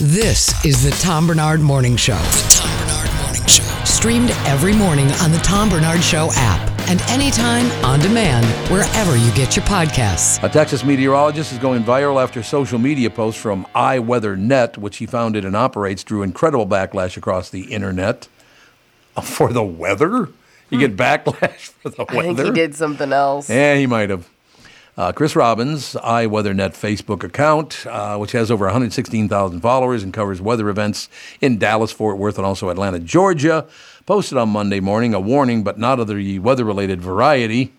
This is the Tom Barnard Morning Show. The Tom Barnard Morning Show. Streamed every morning on the Tom Barnard Show app and anytime on demand wherever you get your podcasts. A Texas meteorologist is going viral after social media posts from iWeatherNet, which he founded and operates, drew incredible backlash across the internet. For the weather? You get hmm. backlash for the weather? I think he did something else. Yeah, he might have. Uh, Chris Robbins, iWeatherNet Facebook account, uh, which has over 116,000 followers and covers weather events in Dallas, Fort Worth, and also Atlanta, Georgia, posted on Monday morning a warning, but not of the weather related variety.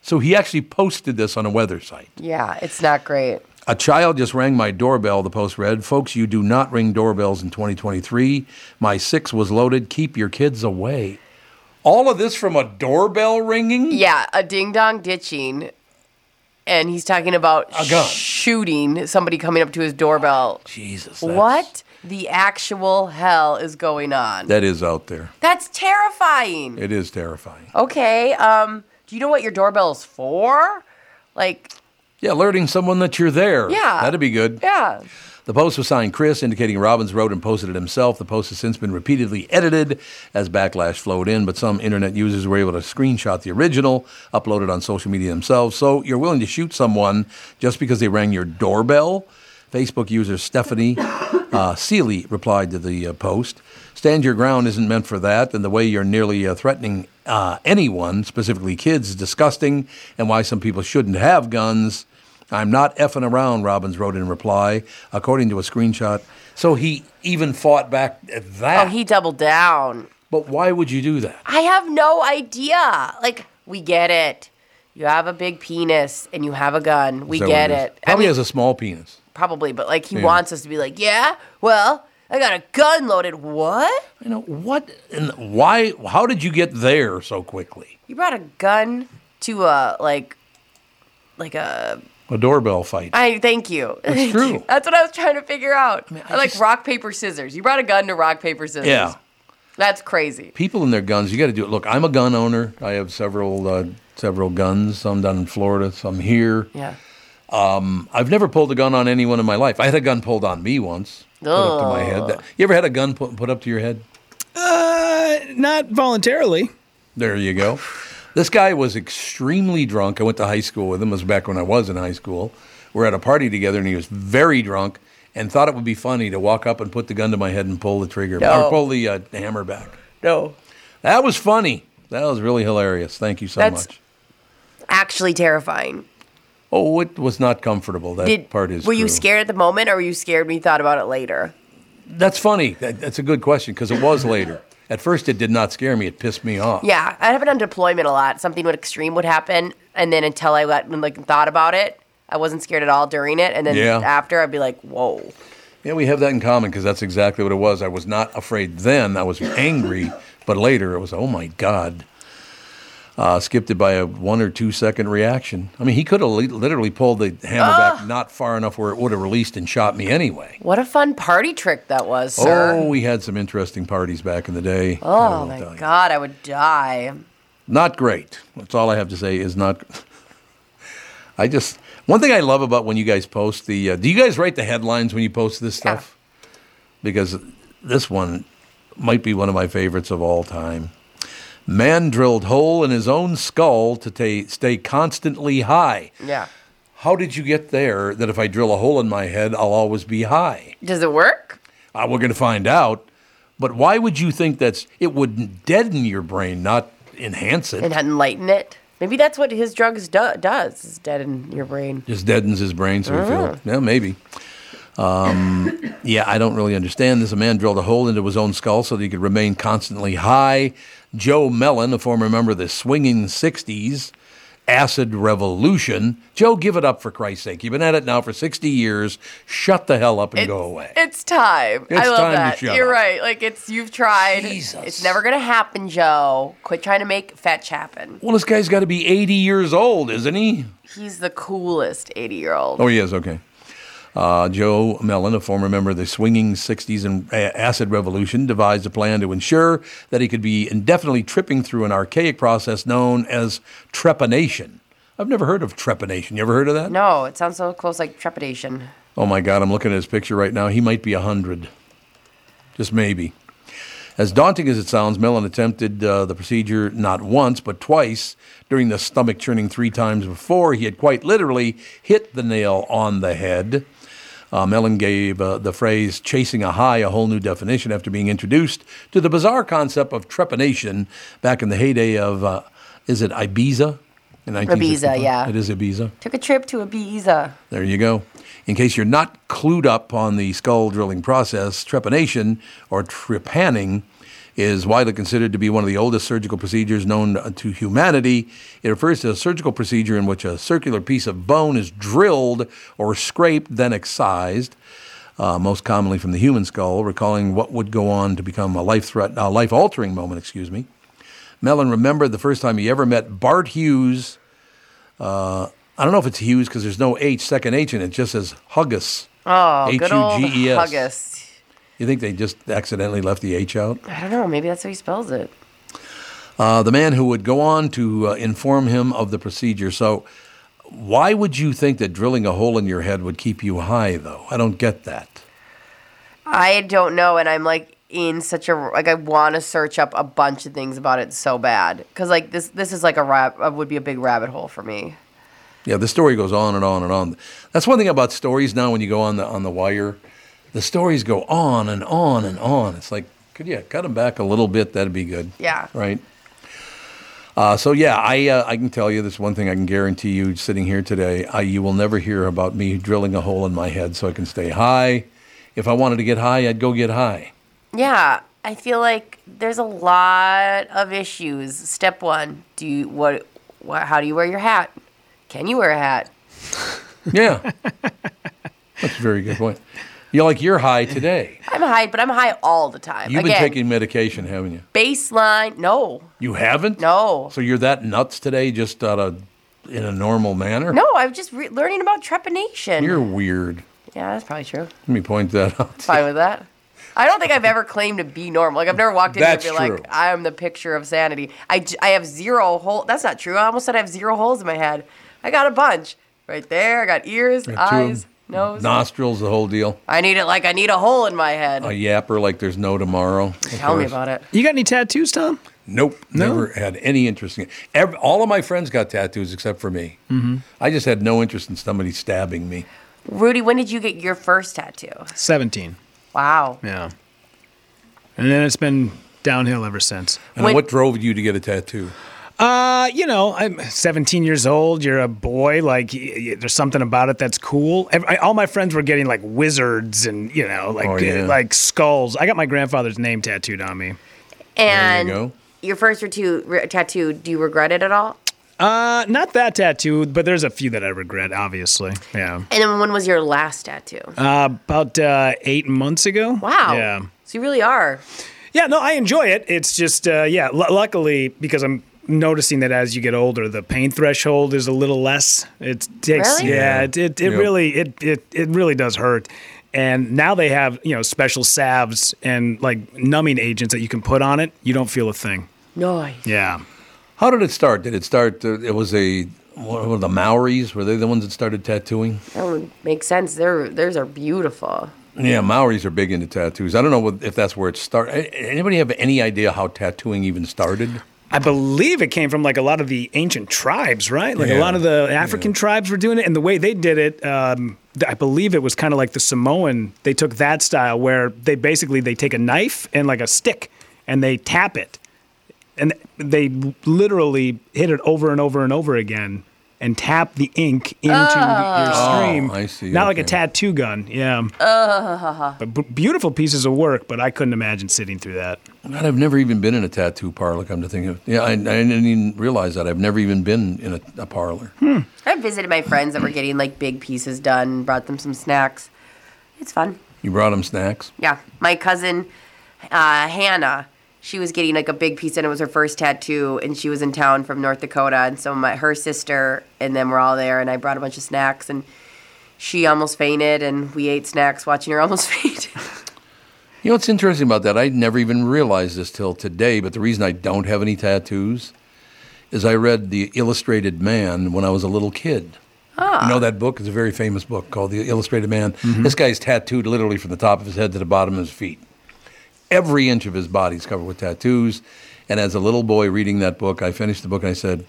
So he actually posted this on a weather site. Yeah, it's not great. A child just rang my doorbell, the post read. Folks, you do not ring doorbells in 2023. My six was loaded. Keep your kids away. All of this from a doorbell ringing? Yeah, a ding dong ditching. And he's talking about A gun. shooting somebody coming up to his doorbell. Jesus. What the actual hell is going on? That is out there. That's terrifying. It is terrifying. Okay, um, do you know what your doorbell is for? Like, Yeah, alerting someone that you're there. Yeah. That'd be good. yeah. The post was signed Chris, indicating Robbins wrote and posted it himself. The post has since been repeatedly edited as backlash flowed in, but some internet users were able to screenshot the original, upload it on social media themselves. So you're willing to shoot someone just because they rang your doorbell? Facebook user Stephanie uh, Seeley replied to the uh, post. Stand your ground isn't meant for that, and the way you're nearly uh, threatening uh, anyone, specifically kids, is disgusting, and why some people shouldn't have guns. I'm not effing around, Robbins wrote in reply, according to a screenshot. So he even fought back at that. Oh, he doubled down. but why would you do that? I have no idea. Like, we get it. You have a big penis and you have a gun. We get is? it. I mean, has a small penis. probably, but like he Yeah. wants us to be like, yeah, well, I got a gun loaded. What? You know what? And why? How did you get there so quickly? You brought a gun to a like, like a. A doorbell fight. I thank you. Thank true. That's what I was trying to figure out. I, I like just- rock paper scissors. You brought a gun to rock paper scissors. Yeah. That's crazy. People and their guns. You got to do it. Look, I'm a gun owner. I have several uh, several guns. Some down in Florida. Some here. Yeah. I've never pulled a gun on anyone in my life. I had a gun pulled on me once. Put up to my head. That- You ever had a gun put, put up to your head? Uh, not voluntarily. There you go. This guy was extremely drunk. I went to high school with him. It was back when I was in high school. We're at a party together, and he was very drunk and thought it would be funny to walk up and put the gun to my head and pull the trigger No. or pull the uh, hammer back. No. That was funny. That was really hilarious. Thank you so That's- much. Actually terrifying. Oh, it was not comfortable. That Did part is. were you scared at the moment, or were you scared when you thought about it later? That's funny. That, that's a good question because it was later. At first, it did not scare me. It pissed me off. Yeah, I have it on deployment a lot. Something would extreme would happen, and then until I got like thought about it, I wasn't scared at all during it, and then Yeah. after I'd be like, "Whoa!" Yeah, we have that in common because that's exactly what it was. I was not afraid then. I was angry, but later it was, oh my God. Uh, skipped it by a one or two second reaction. I mean, he could have li- literally pulled the hammer back not far enough where it would have released and shot me anyway. What a fun party trick that was, sir. Oh, we had some interesting parties back in the day. Oh my god, I would die. Not great. That's all I have to say is not. I just one thing I love about when you guys post the. Uh, do you guys write the headlines when you post this Yeah. stuff? Because this one might be one of my favorites of all time. Man drilled hole in his own skull to ta- stay constantly high. Yeah. How did you get there? That if I drill a hole in my head, I'll always be high. Does it work? Uh, we're going to find out. But why would you think that's? It would deaden your brain, not enhance it. And not enlighten it? Maybe that's what his drugs do- does. Is deaden your brain. Just deadens his brain, so he feels. Yeah, maybe. Um, yeah, I don't really understand this. A man drilled a hole into his own skull so that he could remain constantly high. Joe Mellen, a former member of the swinging 60s acid revolution. Joe, give it up for Christ's sake. You've been at it now for 60 years. Shut the hell up and go away. It's time. It's I love time to that. You're up. right. Like it's you've tried. Jesus. It's never gonna happen, Joe. Quit trying to make fetch happen. well, this guy's got to be 80 years old, isn't he? He's the coolest 80 year old. Oh, he is. Okay. Uh, Joe Mellen, a former member of the swinging 60s and acid revolution, devised a plan to ensure that he could be indefinitely tripping through an archaic process known as trepanation. I've never heard of trepanation. You ever heard of that? No, it sounds so close like trepidation. Oh my God, I'm looking at his picture right now. He might be 100. Just maybe. As daunting as it sounds, Mellen attempted uh, the procedure not once, but twice during the stomach churning three times before. He had quite literally hit the nail on the head. Uh, Mellen gave uh, the phrase chasing a high a whole new definition after being introduced to the bizarre concept of trepanation back in the heyday of, uh, is it Ibiza? In 1965? yeah. It is Ibiza. Took a trip to Ibiza. There you go. In case you're not clued up on the skull drilling process, trepanation or trepanning is widely considered to be one of the oldest surgical procedures known to humanity. It refers to a surgical procedure in which a circular piece of bone is drilled or scraped, then excised. Uh, most commonly from the human skull, recalling what would go on to become a life threat, uh, life altering moment. Excuse me. Mellen remembered the first time he ever met Bart Huges. Uh, I don't know if it's Hughes because there's no H, second H in it. Just says Huggus. Oh, good old H-U-G-E-S. Huggus. You think they just accidentally left the H out? I don't know. Maybe that's how he spells it. Uh, the man who would go on to uh, inform him of the procedure. So, why would you think that drilling a hole in your head would keep you high, though? I don't get that. I don't know, and I'm like in such a like I want to search up a bunch of things about it so bad because like this this is like a rab uh, would be a big rabbit hole for me. Yeah, the story goes on and on and on. That's one thing about stories now when you go on the on the wire. The stories go on and on and on. It's like, could you cut them back a little bit? That'd be good. Yeah. Right. Uh, so yeah, I uh, I can tell you this one thing I can guarantee you sitting here today, I, you will never hear about me drilling a hole in my head so I can stay high. If I wanted to get high, I'd go get high. Yeah, I feel like there's a lot of issues. Step one: Do you what? what how do you wear your hat? Can you wear a hat? Yeah, that's a very good point. You're like you're high today. I'm high, but I'm high all the time. You've Again, been taking medication, haven't you? baseline. No, You haven't? no, So you're that nuts today, just out of in a normal manner? no. I'm just re- learning about trepanation. You're weird. yeah, that's probably true. Let me point that out. Fine with that. I don't think I've ever claimed to be normal. Like I've never walked in here and be true. like, I am the picture of sanity. I, j- I have zero hole. That's not true. I almost said I have zero holes in my head. I got a bunch right there. I got ears, Got eyes. Nose. Nostrils, the whole deal. I need it like I need a hole in my head. A yapper like there's no tomorrow. of Tell me about it. You got any tattoos, Tom? Nope, No? never had any interest in it. Every, all of my friends got tattoos except for me. Mm-hmm. I just had no interest in somebody stabbing me. Rudy, when did you get your first tattoo? 17. Wow. Yeah. And then it's been downhill ever since. And When- what drove you to get a tattoo? Uh, you know, I'm 17 years old. You're a boy. Like, y- y- there's something about it that's cool. I, all my friends were getting like wizards and you know, like Oh, yeah. uh, like skulls. I got my grandfather's name tattooed on me. And go. your first tattoo, re- tattoo, do you regret it at all? Uh, not that tattoo, but there's a few that I regret. Obviously, yeah. And then when was your last tattoo? Uh, about uh, eight months ago. wow. Yeah. So you really are. Yeah, no, I enjoy it. It's just, uh, yeah, l- luckily, because I'm noticing that as you get older, the pain threshold is a little less. It takes, Really? yeah, it, it, it Yep. really, it, it, it really does hurt. And now they have, you know, special salves and like numbing agents that you can put on it. You don't feel a thing. Nice. Yeah. How did it start? Did it start? Uh, it was a what were the Maoris? Were they the ones that started tattooing? That would make sense. They're, theirs are beautiful. Yeah, Maoris are big into tattoos. I don't know what, if that's where it started. Anybody have any idea how tattooing even started? I believe it came from like a lot of the ancient tribes, right? Like a lot of the African tribes were doing it, and the way they did it, um, I believe it was kind of like the Samoan. They took that style where they basically they take a knife and like a stick and they tap it, and they literally hit it over and over and over again and tap the ink into your stream. Oh, I see, Not like a tattoo gun, yeah. But b- beautiful pieces of work, but I couldn't imagine sitting through that. God, I've never even been in a tattoo parlor. Come to think of, yeah, I, I didn't even realize that. I've never even been in a, a parlor. I visited my friends that were getting like big pieces done, brought them some snacks. It's fun. You brought them snacks. Yeah. My cousin, uh, Hannah, she was getting like a big piece and it was her first tattoo and she was in town from North Dakota. And so my, her sister and them were all there and I brought a bunch of snacks and she almost fainted and we ate snacks watching her almost faint. You know what's interesting about that? I never even realized this till today. But the reason I don't have any tattoos is I read The Illustrated Man when I was a little kid. Ah. You know that book is a very famous book called The Illustrated Man. This guy's tattooed literally from the top of his head to the bottom of his feet. Every inch of his body is covered with tattoos. And as a little boy reading that book, I finished the book and I said,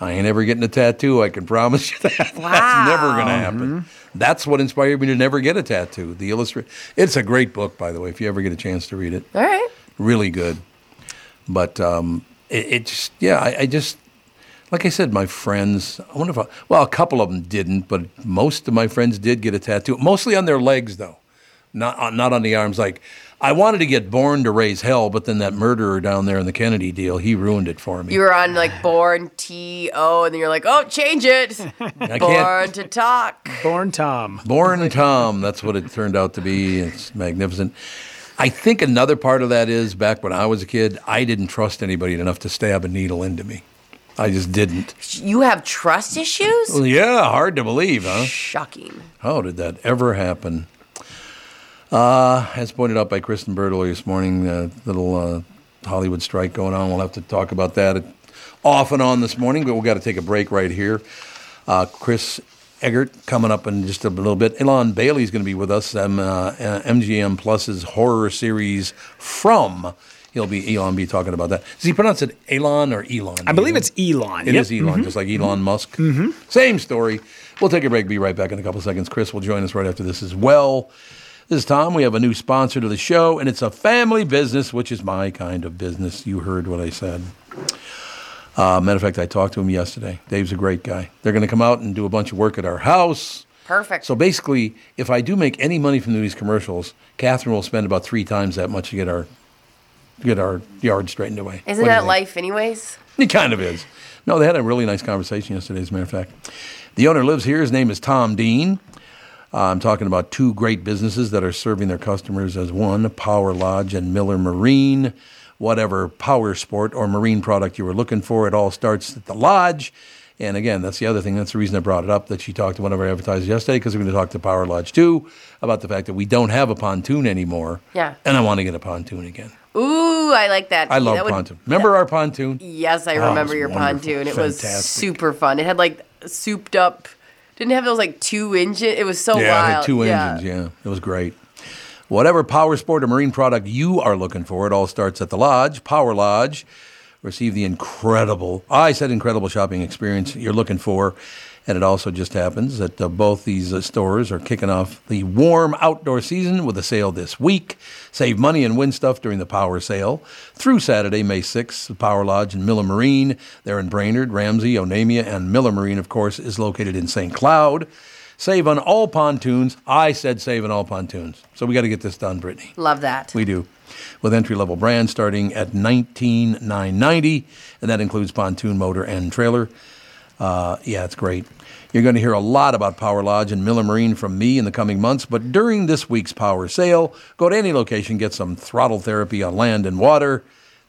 I ain't ever getting a tattoo. I can promise you that. That's never going to happen. That's what inspired me to never get a tattoo. The illustrate. It's a great book, by the way. If you ever get a chance to read it, All right. really good. But um, it, it just, yeah, I, I just, like I said, my friends. I wonder if, I, well, a couple of them didn't, but most of my friends did get a tattoo. Mostly on their legs, though, not on, not on the arms. Like I wanted to get Born to Raise Hell, but then that murderer down there in the Kennedy deal, he ruined it for me. You were on like born T O, and then you're like, oh, change it. I Born can't. to talk. Born Tom. Born Tom. That's what it turned out to be. It's magnificent. I think another part of that is back when I was a kid, I didn't trust anybody enough to stab a needle into me. I just didn't. You have trust issues? Well, yeah, hard to believe, huh? Shocking. How did that ever happen? Uh, as pointed out by Kristyn Burtt earlier this morning, uh, little uh, Hollywood strike going on. We'll have to talk about that off and on this morning, but we've got to take a break right here. Uh, Chris Egert coming up in just a little bit. Elon Bailey's going to be with us. Um, uh, MGM Plus's horror series From. He'll be Elon be talking about that. Does he pronounce it Elon or Elon? I believe it's Elon. It Yep. is Elon, just like Elon Musk. Mm-hmm. Same story. We'll take a break. Be right back in a couple seconds. Chris will join us right after this as well. This is Tom. We have a new sponsor to the show, and it's a family business, which is my kind of business. You heard what I said. Uh, matter of fact, I talked to him yesterday. Dave's a great guy. They're going to come out and do a bunch of work at our house. Perfect. So basically, if I do make any money from these commercials, Catherine will spend about three times that much to get our to get our yard straightened away. Isn't What that life, anyways? It kind of is. No, they had a really nice conversation yesterday, as a matter of fact. The owner lives here. His name is Tom Dean. Uh, I'm talking about two great businesses that are serving their customers as one Power Lodge and Miller Marine. Whatever power sport or marine product you were looking for, it all starts at the lodge. And again, that's the other thing. That's the reason I brought it up that she talked to one of our advertisers yesterday because we're going to talk to Power Lodge too about the fact that we don't have a pontoon anymore. Yeah. And I want to get a pontoon again. Ooh, I like that. I love That would- pontoon. Remember our pontoon? Yes, I Oh, remember your wonderful. pontoon. It was super fun. It had like souped up. Didn't have those like two engine. It was so Yeah, it wild. had two yeah. engines. Yeah, it was great. Whatever power sport or marine product you are looking for, it all starts at the Lodge, Power Lodge. Receive the incredible, I said incredible shopping experience you're looking for. And it also just happens that uh, both these uh, stores are kicking off the warm outdoor season with a sale this week. Save money and win stuff during the Power Sale through Saturday, May 6th. The Power Lodge and Miller Marine. They're in Brainerd, Ramsey, Onamia, and Miller Marine, of course, is located in St. Cloud. Save on all pontoons. I said save on all pontoons. So we got to get this done, Brittany. Love that. We do. With entry level brands starting at 19,990, and that includes pontoon, motor, and trailer. Uh, yeah, it's great. You're going to hear a lot about Power Lodge and Miller Marine from me in the coming months, but during this week's Power Sale, go to any location, get some throttle therapy on land and water.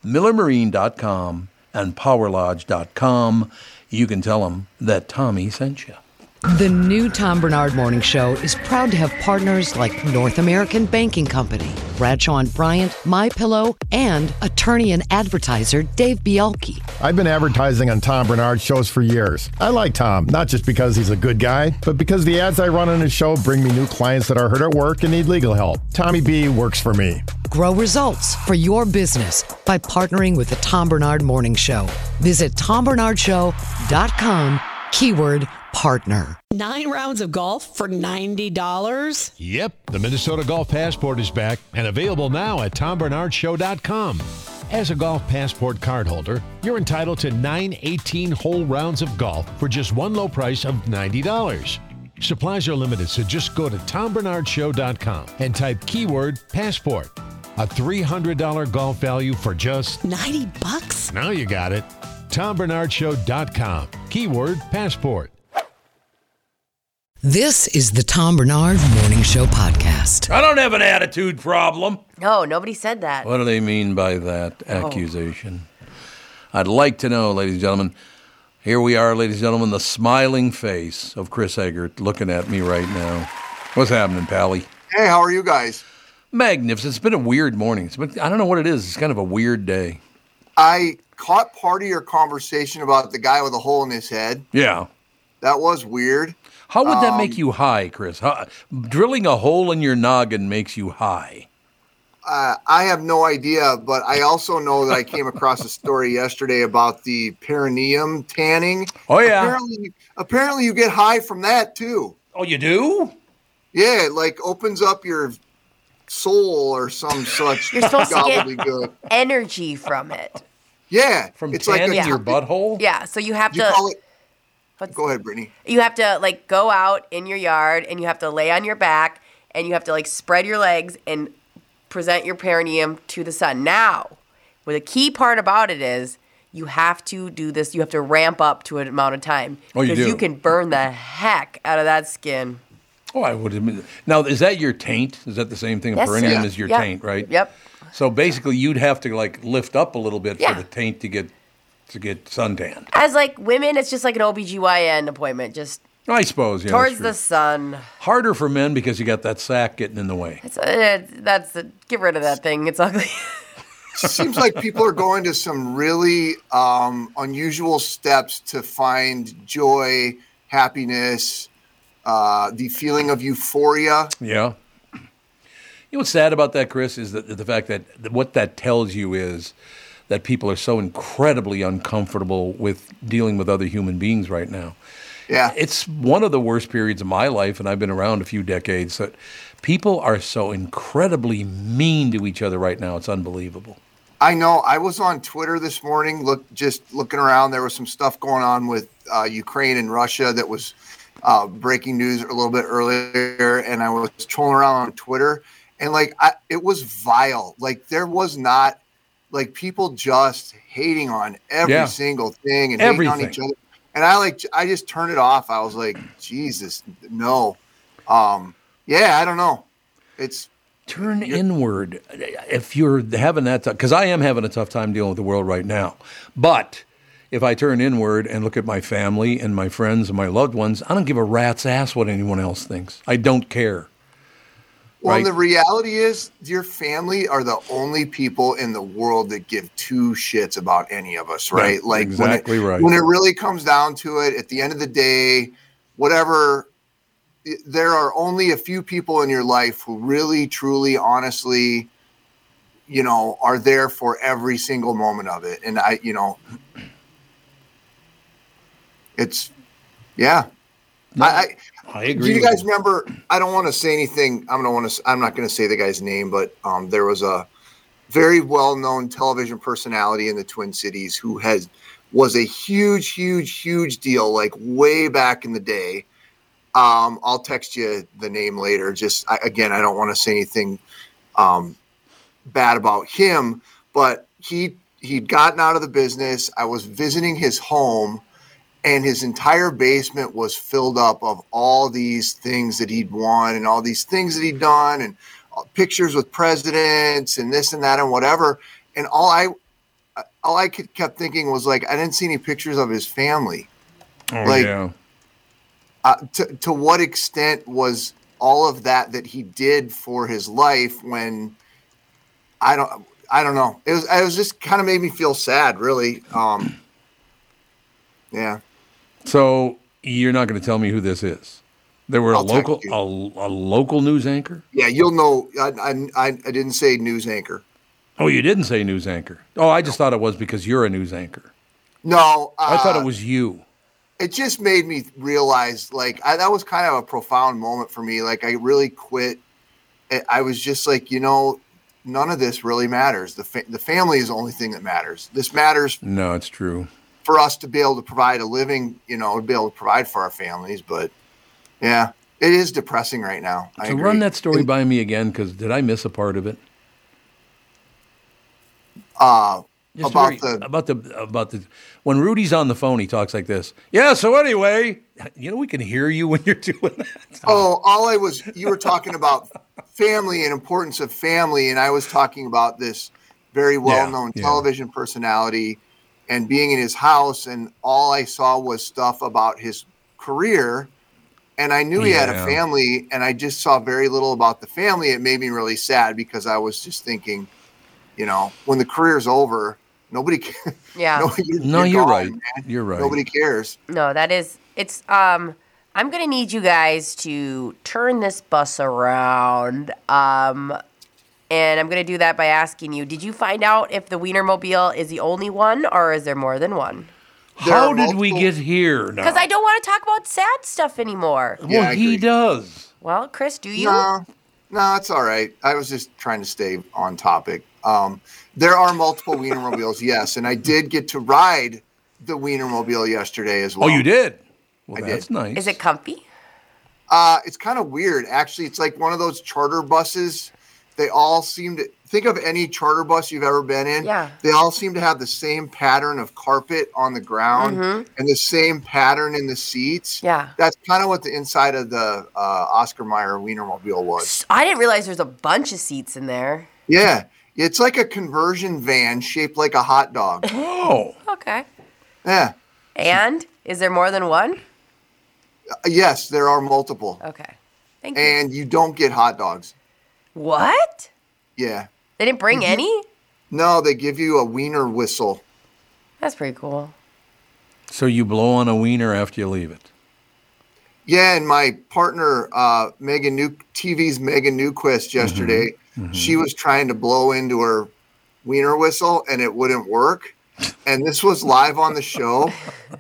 MillerMarine.com and PowerLodge.com. You can tell them that Tommy sent you. The new Tom Barnard Morning Show is proud to have partners like North American Banking Company, Bradshaw and Bryant, My Pillow, and attorney and advertiser Dave Bialki. I've been advertising on Tom Barnard shows for years. I like Tom, not just because he's a good guy, but because the ads I run on his show bring me new clients that are hurt at work and need legal help. Tommy B works for me. Grow results for your business by partnering with the Tom Barnard Morning Show. Visit tombarnardshow.com, keyword partner. Nine rounds of golf for $90? Yep, the Minnesota Golf Passport is back and available now at tombarnardshow.com. As a Golf Passport cardholder, you're entitled to nine 18 hole rounds of golf for just one low price of $90. Supplies are limited, so just go to tombarnardshow.com and type keyword passport. A $300 golf value for just, 90 bucks? now you got it, tombarnardshow.com. Keyword passport. This is the Tom Barnard Morning Show podcast. I don't have an attitude problem. No, nobody said that. What do they mean by that oh. accusation? I'd like to know, ladies and gentlemen. Here we are, ladies and gentlemen, the smiling face of Chris Egert looking at me right now. What's happening, Pally? Hey, how are you guys? Magnificent. It's been a weird morning. It's been, I don't know what it is. It's kind of a weird day. I caught part of your conversation about the guy with a hole in his head. Yeah. That was weird. How would that Um, make you high, Chris? How, drilling a hole in your noggin makes you high. Uh, I have no idea, but I also know that I came across a story yesterday about the perineum tanning. Oh, yeah. Apparently, apparently you get high from that too. Oh, you do? Yeah, it like opens up your soul or some such You're supposed to get- gobbledygook. Energy from it. Yeah, From it's like tanning a, your butthole? Yeah, so you have You to call it. What's- Go ahead, Brittany. you have to like go out in your yard and you have to lay on your back and you have to like spread your legs and present your perineum to the sun. Now, what the key part about it is you have to do this. You have to ramp up to an amount of time Oh, you do? you can burn the heck out of that skin. Oh, I would admit. Now, is that your taint? Is that the same thing? Yes, a perineum sir. is your Yep. taint, right? Yep. So basically, you'd have to like lift up a little bit Yeah. for the taint to get to get suntanned. As like women, it's just like an OBGYN appointment, just I suppose. Yeah, towards the sun. harder for men because you got that sack getting in the way. It's, uh, that's the, get rid of that thing. It's ugly. Seems like people are going to some really um, unusual steps to find joy, happiness, uh, the feeling of euphoria. Yeah. You know what's sad about that, Chris, is that the fact that that what that tells you is that people are so incredibly uncomfortable with dealing with other human beings right now. Yeah. It's one of the worst periods of my life, and I've been around a few decades. That people are so incredibly mean to each other right now. It's unbelievable. I know. I was on Twitter this morning, look, just looking around. There was some stuff going on with uh, Ukraine and Russia that was uh, breaking news a little bit earlier, and I was trolling around on Twitter, and like I, it was vile. Like there was not like people just hating on every Yeah. single thing and hating on each other. And I like I just turned it off. I was like, Jesus, no. Um, yeah, I don't know. It's Turn inward if you're having that because I am having a tough time dealing with the world right now. But if I turn inward and look at my family and my friends and my loved ones, I don't give a rat's ass what anyone else thinks. I don't care. Well, Right. the reality is, your family are the only people in the world that give two shits about any of us, right? That's like exactly when it, right. When it really comes down to it, at the end of the day, whatever, there are only a few people in your life who really, truly, honestly, you know, are there for every single moment of it. And I, you know, it's, yeah. I, I I agree. do you guys remember? I don't want to say anything. I don't want to. I'm not going to say the guy's name, but um, there was a very well-known television personality in the Twin Cities who has was a huge, huge, huge deal, like way back in the day. Um, I'll text you the name later. Just I, again, I don't want to say anything um, bad about him, but he he'd gotten out of the business. I was visiting his home and his entire basement was filled up of all these things that he'd won and all these things that he'd done and uh, pictures with presidents and this and that and whatever. And all i all i could, kept thinking was like i didn't see any pictures of his family. Oh, like- yeah. uh, to, to what extent was all of that that he did for his life when i don't i don't know. It was it was just kind of made me feel sad really. Um yeah So you're not going to tell me who this is? There were a I'll text local a, a local news anchor. Yeah, you'll know. I, I, I didn't say news anchor. Oh, you didn't say news anchor. Oh, I just thought it was because you're a news anchor. No, I thought uh, it was you. It just made me realize, like, I, that was kind of a profound moment for me. Like, I really quit. I- I was just like, you know, none of this really matters. The fa- the family is the only thing that matters. This matters No, it's true. For us to be able to provide a living, you know, to be able to provide for our families. But yeah, it is depressing right now. I So agree. run that story And, by me again, because did I miss a part of it? uh, Just about very- the about the about the when Rudy's on the phone, he talks like this. Yeah. So anyway, you know we can hear you when you're doing that. Oh, all I was you were talking about family and importance of family, and I was talking about this very well-known yeah. television personality and being in his house, and all I saw was stuff about his career, and I knew he had a family, and I just saw very little about the family. It made me really sad because I was just thinking, you know, when the career's over, nobody. ca- Yeah. nobody- No, you're gone, right. man. You're right. Nobody cares. No, that is it's um I'm gonna need you guys to turn this bus around. Um, and I'm gonna do that by asking you: Did you find out if the Wienermobile is the only one, or is there more than one? There How are did we get here now? Because I don't want to talk about sad stuff anymore. well, Yeah, I he agree. does. Well, Chris, do you? No, no, it's all right. I was just trying to stay on topic. Um, there are multiple Wienermobiles, yes, and I did get to ride the Wienermobile yesterday as well. Oh, you did? Well, I that's did. nice. Is it comfy? Uh, it's kind of weird, actually. It's like one of those charter buses. They all seem to think of any charter bus you've ever been in. Yeah. They all seem to have the same pattern of carpet on the ground and the same pattern in the seats. Mm-hmm. Yeah. That's kind of what the inside of the uh, Oscar Mayer Wienermobile was. I didn't realize there's a bunch of seats in there. Yeah. It's like a conversion van shaped like a hot dog. Oh, Okay. Yeah. And is there more than one? Yes, there are multiple. Okay. Thank you. And you don't get hot dogs. What? Yeah. They didn't bring Mm-hmm. any? No, they give you a wiener whistle. That's pretty cool. so you blow on a wiener after you leave it? Yeah, and my partner, uh, Megan New TV's Megan Newquist yesterday, she was trying to blow into her wiener whistle and it wouldn't work. And this was live on the show.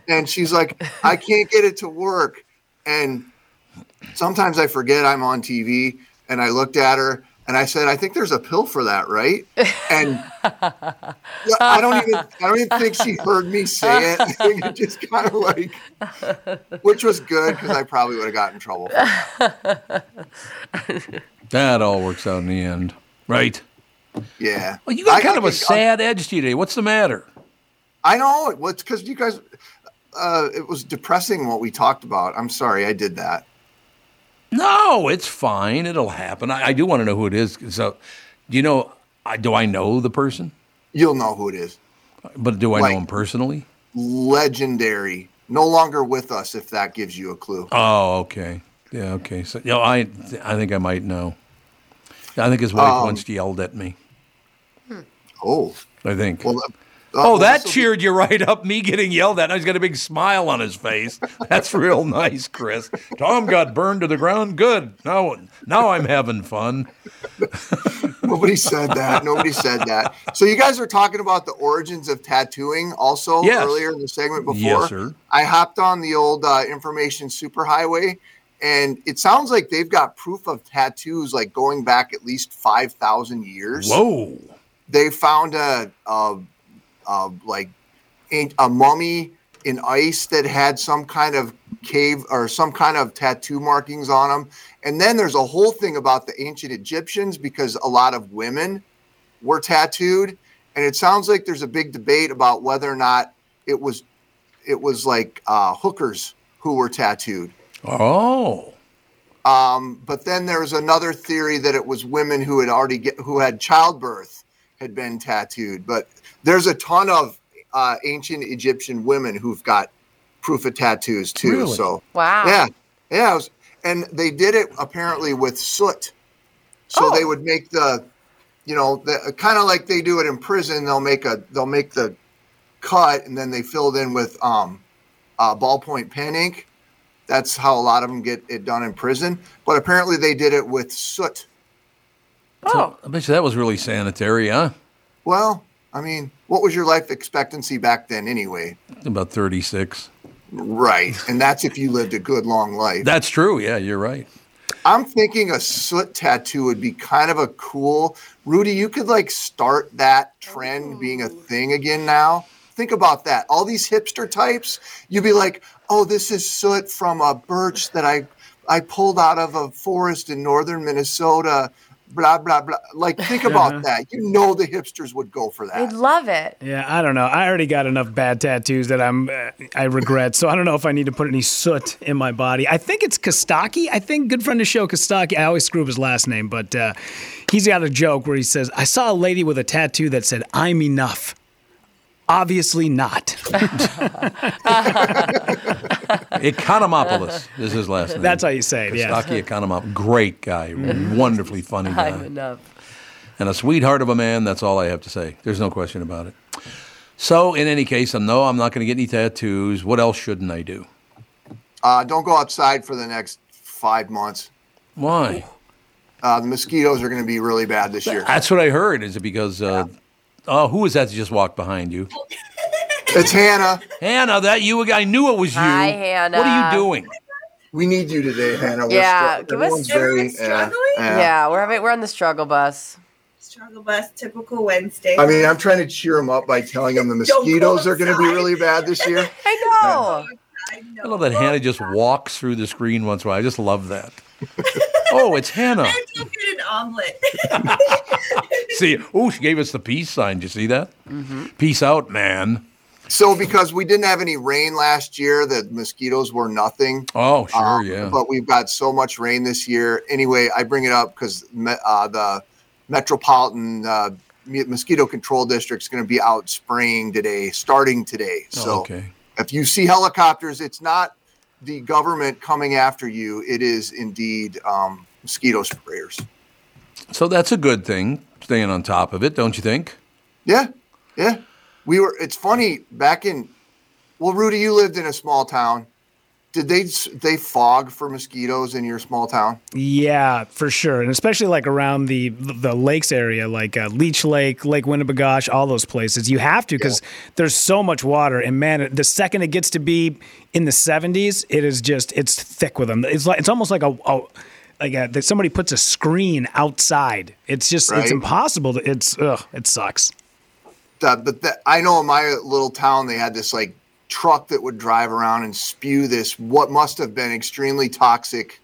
And she's like, I can't get it to work. And sometimes I forget I'm on TV and I looked at her and I said, I think there's a pill for that, right? And I don't even I don't even think she heard me say it. I it just kind of like which was good because I probably would have gotten in trouble. For it. That all works out in the end, right? Yeah. Well, you got I- kind I of a sad edge to you today. What's the matter? I know it was because you guys. Uh, it was depressing what we talked about. I'm sorry, I did that. No, it's fine. It'll happen. I, I do want to know who it is. So, do you know? I, do I know the person? You'll know who it is. But do I Like- know him personally? Legendary. No longer with us. If that gives you a clue. Oh, okay. Yeah, okay. So, you know, I, I think I might know. I think his wife Um, once yelled at me. Oh. I think. Well. Uh, oh, that be- cheered you right up. Me getting yelled at. Now he's got a big smile on his face. That's real nice, Chris. Tom got burned to the ground. Good. Now, now I'm having fun. Nobody said that. Nobody said that. So you guys were talking about the origins of tattooing also Yes. earlier in the segment before. Yes, sir. I hopped on the old uh, information superhighway, and it sounds like they've got proof of tattoos like going back at least five thousand years. Whoa. They found a, a, a like a, a mummy in ice that had some kind of cave or some kind of tattoo markings on them. And then there's a whole thing about the ancient Egyptians because a lot of women were tattooed. And it sounds like there's a big debate about whether or not it was it was like uh, hookers who were tattooed. Oh. Um, but then there's another theory that it was women who had already get, who had childbirth had been tattooed. But there's a ton of uh, ancient Egyptian women who've got proof of tattoos too. Really? So Wow. yeah, yeah, was, and they did it apparently with soot. So Oh. they would make the, you know, the kind of like they do it in prison. They'll make a they'll make the cut and then they fill it in with um, uh, ballpoint pen ink. That's how a lot of them get it done in prison. But apparently they did it with soot. Oh, I bet you that was really sanitary, huh? Well, I mean, what was your life expectancy back then anyway? About 36. Right. And that's if you lived a good long life. That's true. Yeah, you're right. I'm thinking a soot tattoo would be kind of a cool. Rudy, you could like start that trend being a thing again now. Think about that. All these hipster types, you'd be like, "Oh, this is soot from a birch that I I pulled out of a forest in northern Minnesota." Blah blah blah. Like, think about that. You know, the hipsters would go for I'd love it. Yeah, I don't know. I already got enough bad tattoos that I'm uh, I regret. So I don't know if I need to put any soot in my body. I think it's Kostaki. I think good friend of the show Kostaki. I always screw up his last name, but uh, he's got a joke where he says, "I saw a lady with a tattoo that said I'm enough." Obviously not. Economopoulos is his last name. That's how you say it. Yeah. Kostaki Economopoulos. Great guy. Wonderfully funny I'm guy. enough. And a sweetheart of a man. That's all I have to say. There's no question about it. So, in any case, I know I'm not going to get any tattoos. What else shouldn't I do? Uh, don't go outside for the next five months. Why? Uh, the mosquitoes are going to be really bad this year. That's what I heard. Is it because? Uh, Oh, who was that that just walked behind you? It's Hannah. Hannah, that you? I knew it was you. Hi, Hannah. What are you doing? We need you today, Hannah. We're Yeah, str- give us- everyone's very, Everyone's uh, struggling? yeah. Yeah, we're having, we're on the struggle bus. Struggle bus, typical Wednesday. I mean, I'm trying to cheer them up by telling them the Don't go mosquitoes are going to be really bad this year. I know. I know. I love that Hannah just walks through the screen once in a while. I just love that. oh, it's Hannah. I'm taking an omelet. See, oh, she gave us the peace sign. Did you see that? Peace out, man. So, because we didn't have any rain last year, the mosquitoes were nothing. Oh, sure, Um, yeah. But we've got so much rain this year. Anyway, I bring it up because me, uh, the Metropolitan uh, Mosquito Control District is going to be out spraying today, starting today. So, Oh, okay. if you see helicopters, it's not the government coming after you. It is indeed um, mosquito sprayers. So that's a good thing, staying on top of it, don't you think? Yeah, yeah. We were. It's funny back in. Well, Rudy, you lived in a small town. Did they they fog for mosquitoes in your small town? Yeah, for sure, and especially like around the the lakes area, like uh, Leech Lake, Lake Winnebagosh, all those places. You have to because there's so much water, and man, the second it gets to be in the 70s, it is just it's thick with them. It's like it's almost like a. a like a, that somebody puts a screen outside. It's just Right. it's impossible. To, it's ugh, it sucks. The, but the, I know in my little town they had this like truck that would drive around and spew this what must have been extremely toxic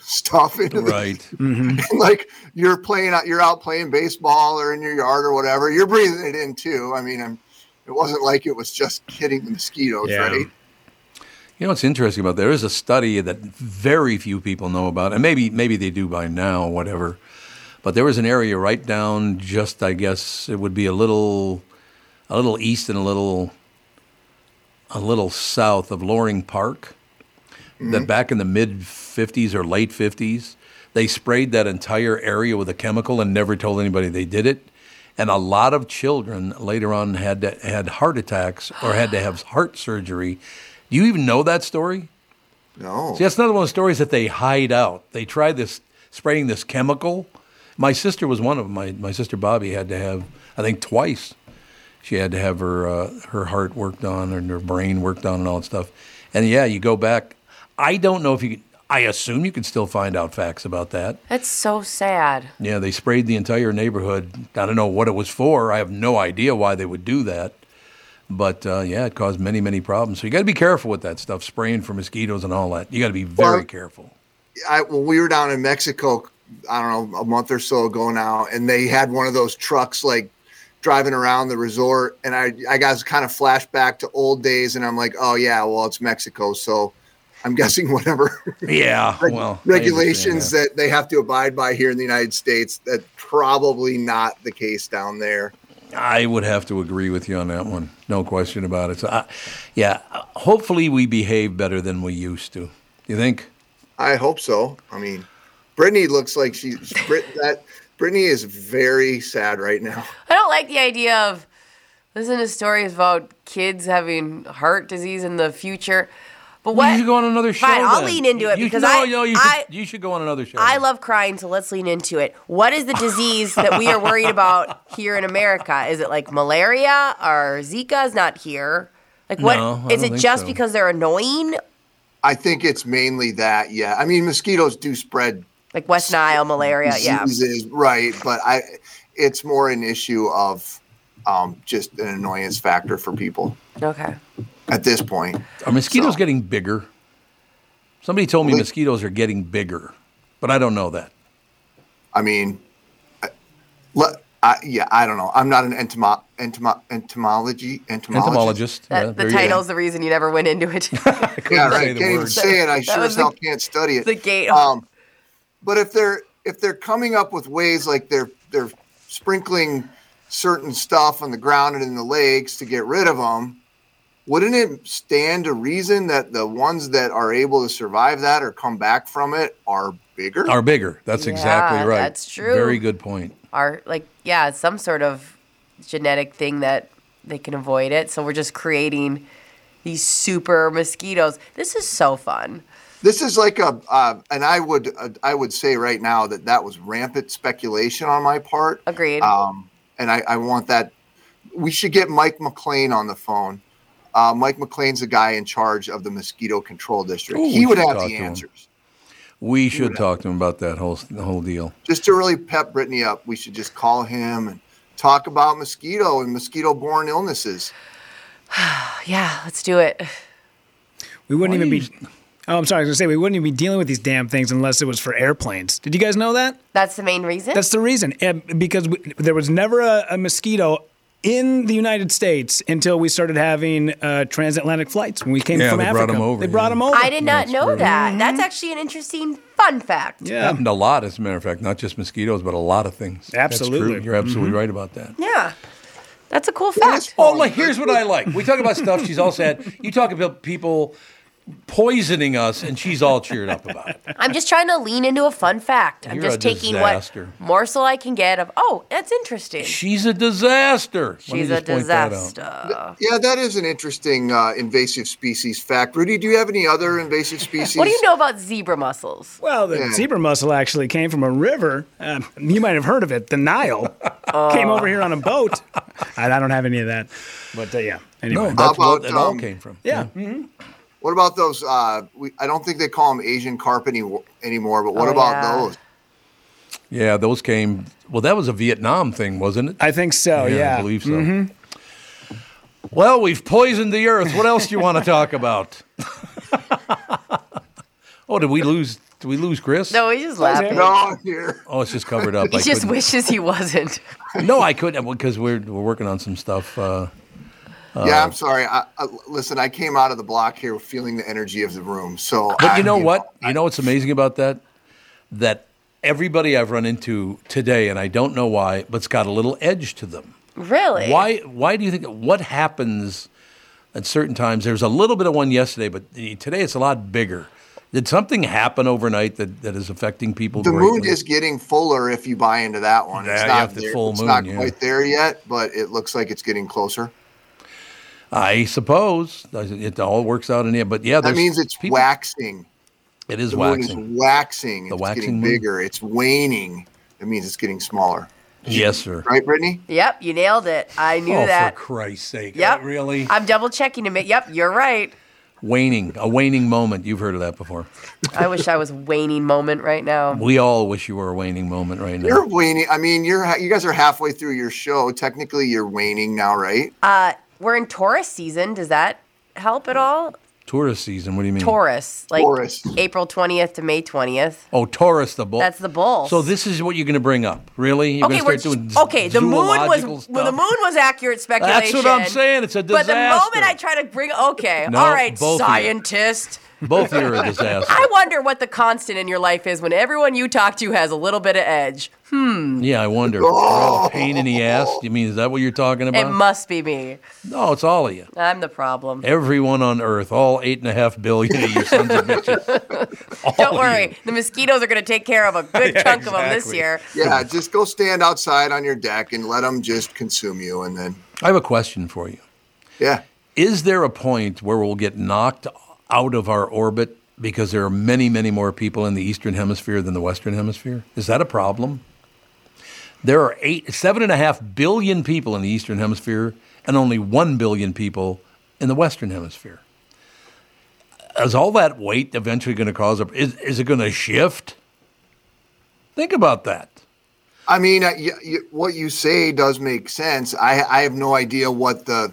stuff into the Right. And, like you're playing out you're out playing baseball or in your yard or whatever you're breathing it in too i mean I'm, it wasn't like it was just hitting the mosquitoes Yeah. right You know what's interesting about there is a study that very few people know about, and maybe maybe they do by now, whatever. But there was an area right down, just I guess it would be a little, a little east and a little, a little south of Loring Park. That mm-hmm. back in the mid '50s or late '50s, they sprayed that entire area with a chemical and never told anybody they did it. And a lot of children later on had to, had heart attacks or had to have heart surgery. Do you even know that story? no See, that's another one of the stories that they hide out. They tried this spraying this chemical. My sister was one of them. My, my sister Bobby had to have, I think, twice. She had to have her uh, her heart worked on and her brain worked on and all that stuff. And yeah, you go back. I don't know if you. Can, I assume you can still find out facts about that. That's so sad. Yeah, they sprayed the entire neighborhood. I don't know what it was for. I have no idea why they would do that. But uh, yeah, it caused many, many problems. So you got to be careful with that stuff, spraying for mosquitoes and all that. You got to be very Well, careful. I, well, we were down in Mexico, I don't know, a month or so ago now, and they had one of those trucks like driving around the resort. And I, I got kind of flashback to old days, and I'm like, oh, yeah, well, it's Mexico. So I'm guessing whatever Yeah, reg- well, regulations understand that they have to abide by here in the United States, that's probably not the case down there. That. I would have to agree with you on that one. No question about it. So, I, yeah, hopefully we behave better than we used to. You think? I hope so. I mean, Brittany looks like she's Brit, that. Brittany is very sad right now. I don't like the idea of listening to stories about kids having heart disease in the future. But what? You should go on another show. Fine, I'll then. lean into it You- because no, I- no, you, I- should, you should go on another show. I love crying, so let's lean into it. What is the disease that we are worried about here in America? Is it like malaria or Zika is not here? Like what? No, I is don't it think just so. because they're annoying? I think it's mainly that. Yeah, I mean, mosquitoes do spread Like West Nile malaria? Yeah. diseases, right? But I, it's more an issue of um, just an annoyance factor for people Okay. At this point. Are mosquitoes So- getting bigger? Somebody told me Well, they- mosquitoes are getting bigger, but I don't know that. I mean, I, let, I, yeah, I don't know. I'm not an entomo, entomo, entomology entomologist. Entomologist. That, yeah, the there you title's the reason you never went into it. Yeah, say right. the Can't even say it. I sure was as the- hell can't study it. the gate. Um, but if they're if they're coming up with ways like they're they're sprinkling certain stuff on the ground and in the lakes to get rid of them, wouldn't it stand to reason that the ones that are able to survive that or come back from it are bigger? Are bigger. That's exactly Yeah, right. that's true. Very good point. Are like yeah, some sort of genetic thing that they can avoid it. So we're just creating these super mosquitoes. This is so fun. This is like a, uh, and I would, uh, I would say right now that that was rampant speculation on my part. Agreed. Um, and I, I want that. We should get Mike McLean on the phone. Uh, Mike McLean's the guy in charge of the mosquito control district. Ooh, he would have the answers. We should talk to him about that whole the whole deal. Just to really pep Brittany up, we should just call him and talk about mosquito and mosquito-borne illnesses. Yeah, let's do it. We wouldn't even be. Oh, I'm sorry. I was gonna say we wouldn't even be dealing with these damn things unless it was for airplanes. Did you guys know that? That's the main reason. That's the reason. And because we, there was never a, a mosquito in the United States until we started having uh, transatlantic flights when we came Yeah, from they Africa. brought 'em over, They brought yeah. them over. I did not That's know true. that. That's actually an interesting fun fact. Yeah. Happened a lot, as a matter of fact, not just mosquitoes, but a lot of things. That's true. Absolutely. You're absolutely right about that. Yeah. That's a cool fact. Oh, like here's what I like. We talk about stuff she's all sad. You talk about people poisoning us, and she's all cheered up about it. I'm just trying to lean into a fun fact. I'm You're just a taking disaster. what morsel I can get of, oh, that's interesting. She's a disaster. She's a just point that disaster. Yeah, that is an interesting uh, invasive species fact. Rudy, do you have any other invasive species? What do you know about zebra mussels? Well, the Yeah. zebra mussel actually came from a river. Um, you might have heard of it, the Nile. Came over here on a boat. I, I don't have any of that, but uh, yeah. Anyway, No, that's How what about, it all um, came from. yeah. What about those? Uh, we, I don't think they call them Asian carp any, anymore, but what Oh, about yeah. those? Yeah, those came. Well, that was a Vietnam thing, wasn't it? I think so. Yeah. I believe so. Well, we've poisoned the earth. What else do you want to talk about? oh, did we lose? Did we lose Chris? No, he's just laughing. No, here. Oh, it's just covered up. He I just couldn't- wishes he wasn't. No, I couldn't because we're we're working on some stuff. Uh, yeah, uh, I'm sorry. I, I, listen, I came out of the block here feeling the energy of the room. So, But you I- know what? You know what's amazing about that? That everybody I've run into today, and I don't know why, but it's got a little edge to them. Really? Why? Why do you think? What happens at certain times? There's a little bit of one yesterday, but today it's a lot bigger. Did something happen overnight that, that is affecting people? The moon is getting fuller if you buy into that one. Yeah, It's not have the there. full it's moon, not yeah. quite there yet, but it looks like it's getting closer. I suppose it all works out in the end. But yeah, That means it's people- waxing. It is The moon waxing. is waxing. The it's waxing getting moon? bigger. It's waning. It means it's getting smaller. Yes, sir. Right, Brittany? Yep, you nailed it. I knew oh, that. for Christ's sake! Yep. really? I'm double checking to make. Yep, you're right. waning, a waning moment. You've heard of that before. I wish I was waning moment right now. We all wish you were a waning moment right now. You're waning. I mean, you're you guys are halfway through your show. Technically, you're waning now, right? Uh, we're in Taurus season. Does that help at all? Tourist season. What do you mean? Taurus, like Taurus. April 20th to May 20th. Oh, Taurus, the bull. That's the bull. So this is what you're going to bring up, really? You're okay, going we're to start doing just- okay. The moon was well, the moon was accurate speculation. That's what I'm saying. It's a disaster. But the moment I try to bring, okay, No, all right, both of you. scientist. Both of you are a disaster. I wonder what the constant in your life is when everyone you talk to has a little bit of edge. Hmm. Yeah, I wonder. You're all a pain in the ass. You mean is that what you're talking about? It must be me. no, it's all of you. I'm the problem. Everyone on Earth, all eight and a half billion of you sons of bitches. Don't worry, you. the mosquitoes are going to take care of a good Yeah, chunk of them this year. Yeah, just go stand outside on your deck and let them just consume you, and then I have a question for you. yeah. Is there a point where we'll get knocked out of our orbit because there are many, many more people in the Eastern Hemisphere than the Western Hemisphere? Is that a problem? There are eight, seven and a half billion people in the Eastern Hemisphere and only one billion people in the Western Hemisphere. Is all that weight eventually going to cause a? Is, is it going to shift? Think about that. I mean, uh, what you say does make sense. I, I have no idea what the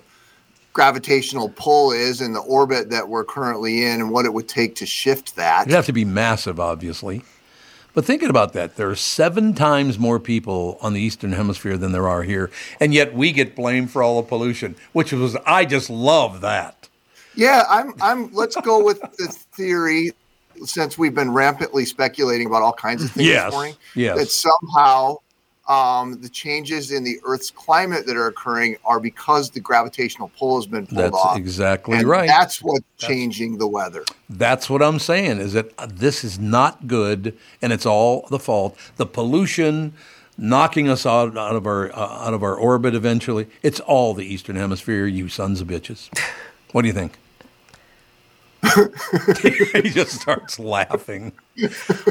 gravitational pull is in the orbit that we're currently in and what it would take to shift that. It'd have to be massive, obviously. But thinking about that, there are seven times more people on the Eastern Hemisphere than there are here, and yet we get blamed for all the pollution, which was I just love that. Yeah, I'm. I'm. Let's go with the theory, since we've been rampantly speculating about all kinds of things Yes, this morning. yes. That somehow um, the changes in the Earth's climate that are occurring are because the gravitational pull has been pulled That's off. exactly and right. That's what's changing the weather. That's what I'm saying. Is that uh, this is not good, and it's all the fault. The pollution knocking us out, out of our uh, out of our orbit eventually. It's all the Eastern Hemisphere. You sons of bitches. What do you think? he just starts laughing.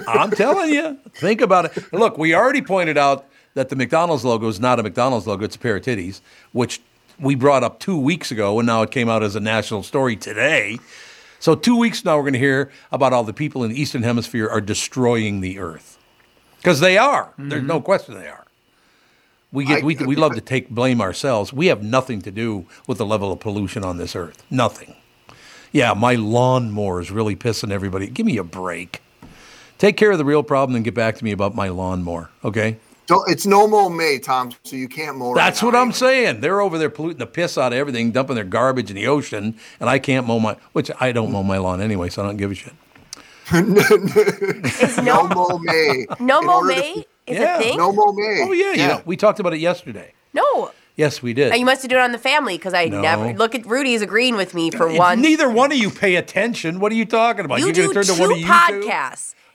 I'm telling you, think about it. Look, we already pointed out that the McDonald's logo is not a McDonald's logo; it's a pair of titties, which we brought up two weeks ago, and now it came out as a national story today. So two weeks now, we're going to hear about all the people in the Eastern Hemisphere are destroying the Earth because they are. There's no mm-hmm. question they are. We get I- we, we love to take blame ourselves. We have nothing to do with the level of pollution on this earth. Nothing. Yeah, my lawnmower is really pissing everybody. Give me a break. Take care of the real problem and get back to me about my lawnmower. Okay. Don't, it's no mow May, Tom, so you can't mow. That's right what now I'm anyway. saying. They're over there polluting the piss out of everything, dumping their garbage in the ocean, and I can't mow my, which I don't mow my lawn anyway, so I don't give a shit. Is No no mow May. no mow mo order to- May is Yeah. a thing? No mow May. Oh yeah, you know, we talked about it yesterday. No. Yes, we did. Uh, You must have done it on the family because I No. never look at Rudy's agreeing with me for If once. Neither one of you pay attention. What are you talking about? you You're do gonna turn two to one of you two?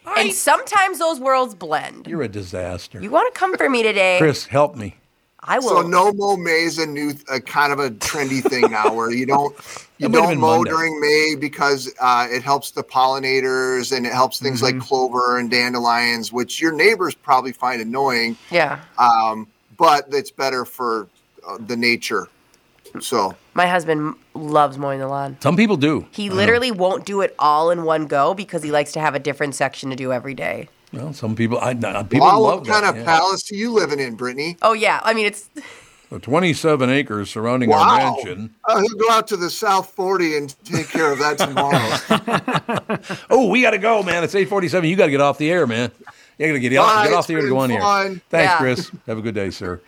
Podcasts, I- and sometimes those worlds blend. You're a disaster. You want to come for me today? Chris, help me. I will. So no mow May is a new, a kind of a trendy thing now, where you don't you It might have don't been mow Monday. during May because uh, it helps the pollinators and it helps things Mm-hmm. like clover and dandelions, which your neighbors probably find annoying, yeah. um, but it's better for uh, the nature. So My husband loves mowing the lawn. Some people do. He literally won't do it all in one go because he likes to have a different section to do every day. Well, some people, I, I- people wow, love what that. kind of yeah. palace are you living in, Brittany? Oh yeah, I mean it's The 27 acres surrounding Wow. our mansion. Uh, he'll go out to the South 40 and take care of that tomorrow. Oh, we got to go, man. It's 847. You got to get off the air, man. You got to get, off, get off the air to go on here. Thanks, Yeah. Chris. Have a good day, sir.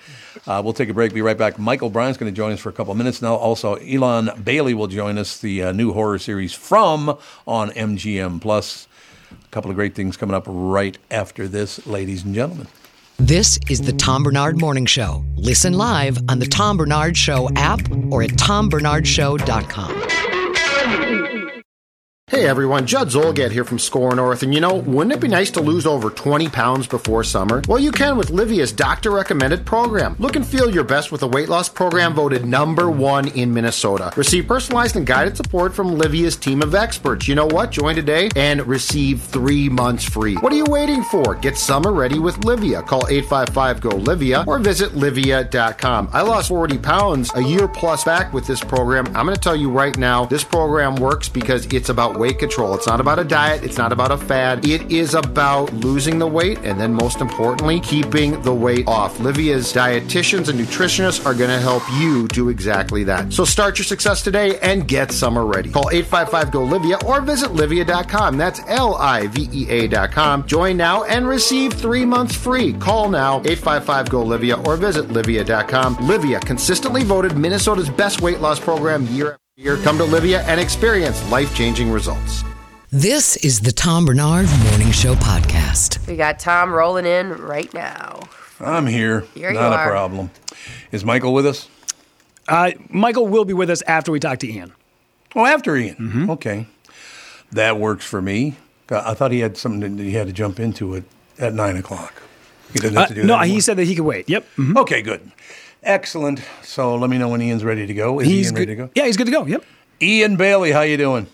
Uh, we'll take a break. Be right back. Michael Bryan's going to join us for a couple of minutes now. Also, Ian Bailey will join us, the uh, new horror series From on MGM Plus. A couple of great things coming up right after this, ladies and gentlemen. This is the Tom Barnard Morning Show. Listen live on the Tom Barnard Show app or at tombarnardshow.com. Hey everyone, Judd Zulgad here from Skor North, and you know, wouldn't it be nice to lose over 20 pounds before summer? Well, you can with Livea's doctor recommended program. Look and feel your best with a weight loss program voted number one in Minnesota. Receive personalized and guided support from Livea's team of experts. You know what? Join today and receive three months free. What are you waiting for? Get summer ready with Livea. Call 855 GO Livea or visit Livea.com. I lost 40 pounds a year plus back with this program. I'm going to tell you right now, this program works because it's about weight control. It's not about a diet, it's not about a fad. It is about losing the weight and then, most importantly, keeping the weight off. Livea's dietitians and nutritionists are going to help you do exactly that. So start your success today and get summer ready. Call 855 GO Livea or visit Livea.com. That's L I V E A.com. Join now and receive three months free. Call now 855 GO Livea or visit Livea.com. Livea, consistently voted Minnesota's best weight loss program year after year. Come to Livea and experience life changing results. This is the Tom Barnard Morning Show podcast. we got Tom rolling in right now. I'm here. Here you Not a are. problem. Is Michael with us? Uh, Michael will be with us after we talk to Ian. Oh, after Ian. Mm-hmm. Okay. That works for me. I thought he had something that he had to jump into it at 9 o'clock. He didn't have Uh, to do it. no, that he said that he could wait. Yep. Mhm. Okay, good. Excellent. So let me know when Ian's ready to go. Is He's Ian good. ready to go? Yeah, he's good to go. Yep. Ian Bailey, how you doing?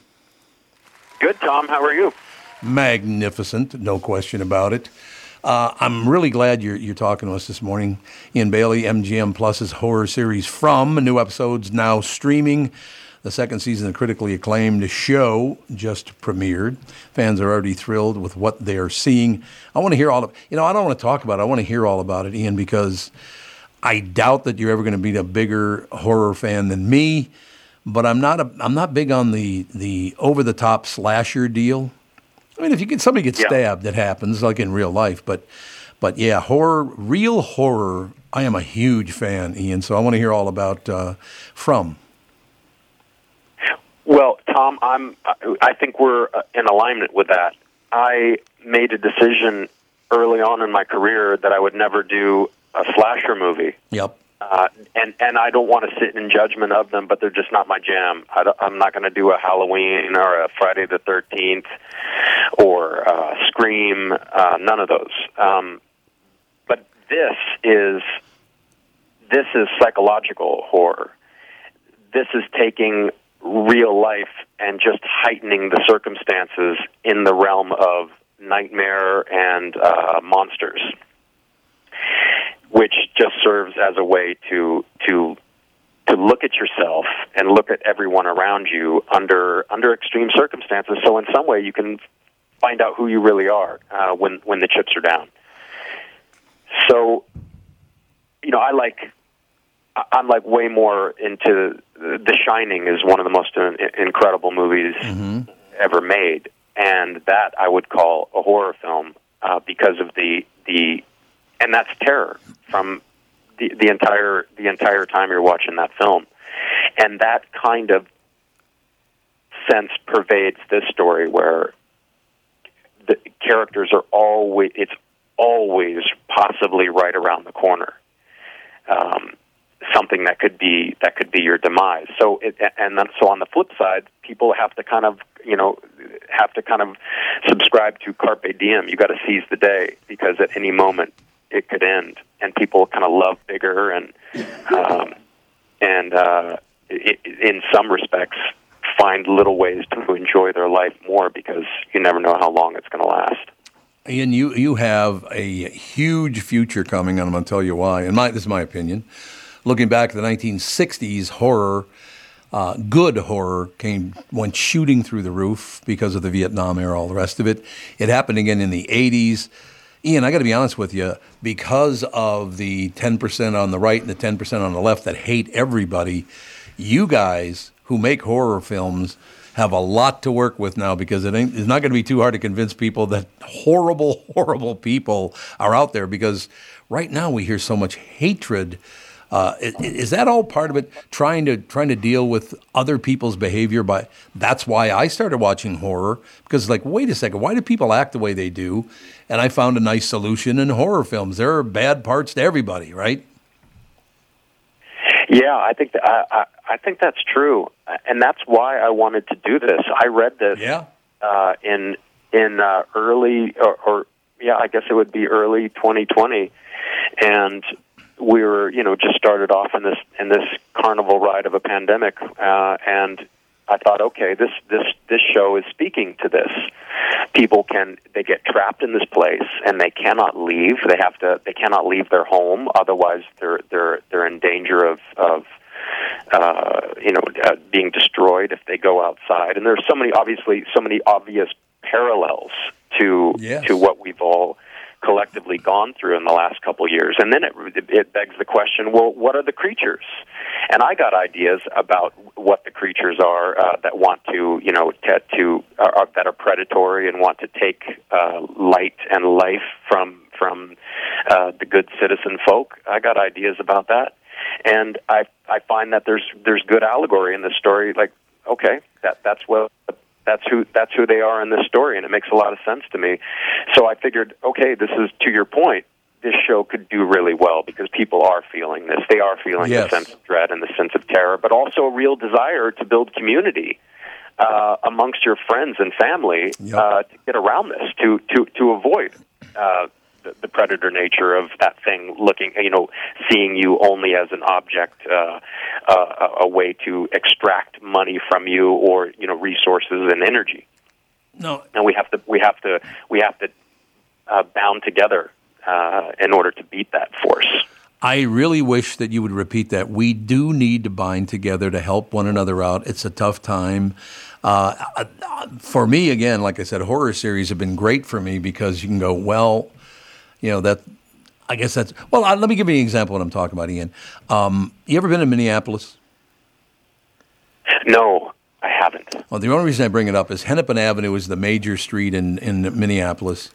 Good, Tom. How are you? Magnificent, no question about it. Uh, I'm really glad you're, you're talking to us this morning. Ian Bailey, MGM Plus's horror series From, new episodes now streaming. The second season of the critically acclaimed show just premiered. Fans are already thrilled with what they are seeing. I want to hear all of you know, I don't want to talk about it. I want to hear all about it, Ian, because I doubt that you're ever going to be a bigger horror fan than me. But I'm not a, I'm not big on the the over the top slasher deal. I mean, if you get somebody gets Yeah. stabbed, that happens like in real life. But but yeah, horror, real horror. I am a huge fan, Ian. So I want to hear all about uh, from. Well, Tom, I'm. I think we're uh, in alignment with that. I made a decision early on in my career that I would never do a slasher movie. Yep. Uh, and and I don't want to sit in judgment of them, but they're just not my jam. I don't, I'm not going to do a Halloween or a Friday the Thirteenth or uh, Scream. Uh, none of those. Um, but this is this is psychological horror. This is taking real life and just heightening the circumstances in the realm of nightmare and uh, monsters, which just serves as a way to to to look at yourself and look at everyone around you under under extreme circumstances. So in some way, you can find out who you really are uh, when when the chips are down. So, you know, I like I'm like way more into The Shining is one of the most in- incredible movies ever made, and that I would call a horror film uh, because of the the and that's terror from the the entire the entire time you're watching that film, and that kind of sense pervades this story where the characters are always it's always possibly right around the corner. Um, something that could be that could be your demise. So it, and then so on the flip side, people have to kind of you know have to kind of subscribe to carpe diem. You got to seize the day because at any moment it could end, and people kind of love bigger and um, and uh, it, in some respects find little ways to enjoy their life more because you never know how long it's going to last. Ian, you, you have a huge future coming, and I'm going to tell you why. And my, this is my opinion. Looking back at the 1960s, horror, uh, good horror, came went shooting through the roof because of the Vietnam era, all the rest of it. It happened again in the 80s. Ian, I got to be honest with you, because of the 10% on the right and the 10% on the left that hate everybody, you guys who make horror films have a lot to work with now because it ain't, it's not going to be too hard to convince people that horrible, horrible people are out there because right now we hear so much hatred. Uh, is that all part of it? Trying to trying to deal with other people's behavior. By that's why I started watching horror because like, wait a second, why do people act the way they do? And I found a nice solution in horror films. There are bad parts to everybody, right? Yeah, I think that, I, I I think that's true, and that's why I wanted to do this. I read this Yeah. uh, in in uh, early or, or yeah, I guess it would be early 2020, and we were you know just started off in this in this carnival ride of a pandemic, uh, and I thought, okay, this this this show is speaking to this. People can they get trapped in this place and they cannot leave. They have to they cannot leave their home, otherwise they're they're they're in danger of of uh, you know uh, being destroyed if they go outside. And there's so many obviously so many obvious parallels to Yes. to what we've all collectively gone through in the last couple years. And then it it begs the question, well, what are the creatures? And I got ideas about what the creatures are uh, that want to, you know, to, to are, that are predatory and want to take uh, light and life from from uh, the good citizen folk. I got ideas about that, and I I find that there's there's good allegory in this story. Like, okay, that that's what that's who that's who they are in this story, and it makes a lot of sense to me. So I figured, okay, this is to your point. This show could do really well because people are feeling this. They are feeling Yes. the sense of dread and the sense of terror, but also a real desire to build community uh, amongst your friends and family uh, to get around this, to to to avoid uh, the, the predator nature of that thing looking, you know, seeing you only as an object, uh, uh, a a way to extract money from you or you know resources and energy. No, and we have to we have to we have to uh, bound together uh, in order to beat that force. I really wish that you would repeat that. We do need to bind together to help one another out. It's a tough time. Uh, uh, for me, again, like I said, horror series have been great for me because you can go, well, you know, that, I guess that's, well, uh, let me give you an example of what I'm talking about, Ian. Um, you ever been to Minneapolis? No, I haven't. Well, the only reason I bring it up is Hennepin Avenue is the major street in, in Minneapolis.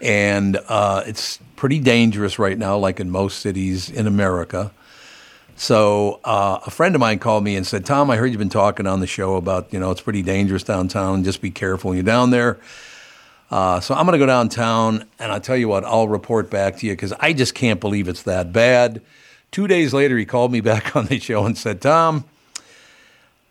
And uh, it's pretty dangerous right now, like in most cities in America. So uh, a friend of mine called me and said, Tom, I heard you've been talking on the show about, you know, it's pretty dangerous downtown. Just be careful when you're down there. Uh, so I'm going to go downtown, and I'll tell you what, I'll report back to you because I just can't believe it's that bad. Two days later, he called me back on the show and said, Tom,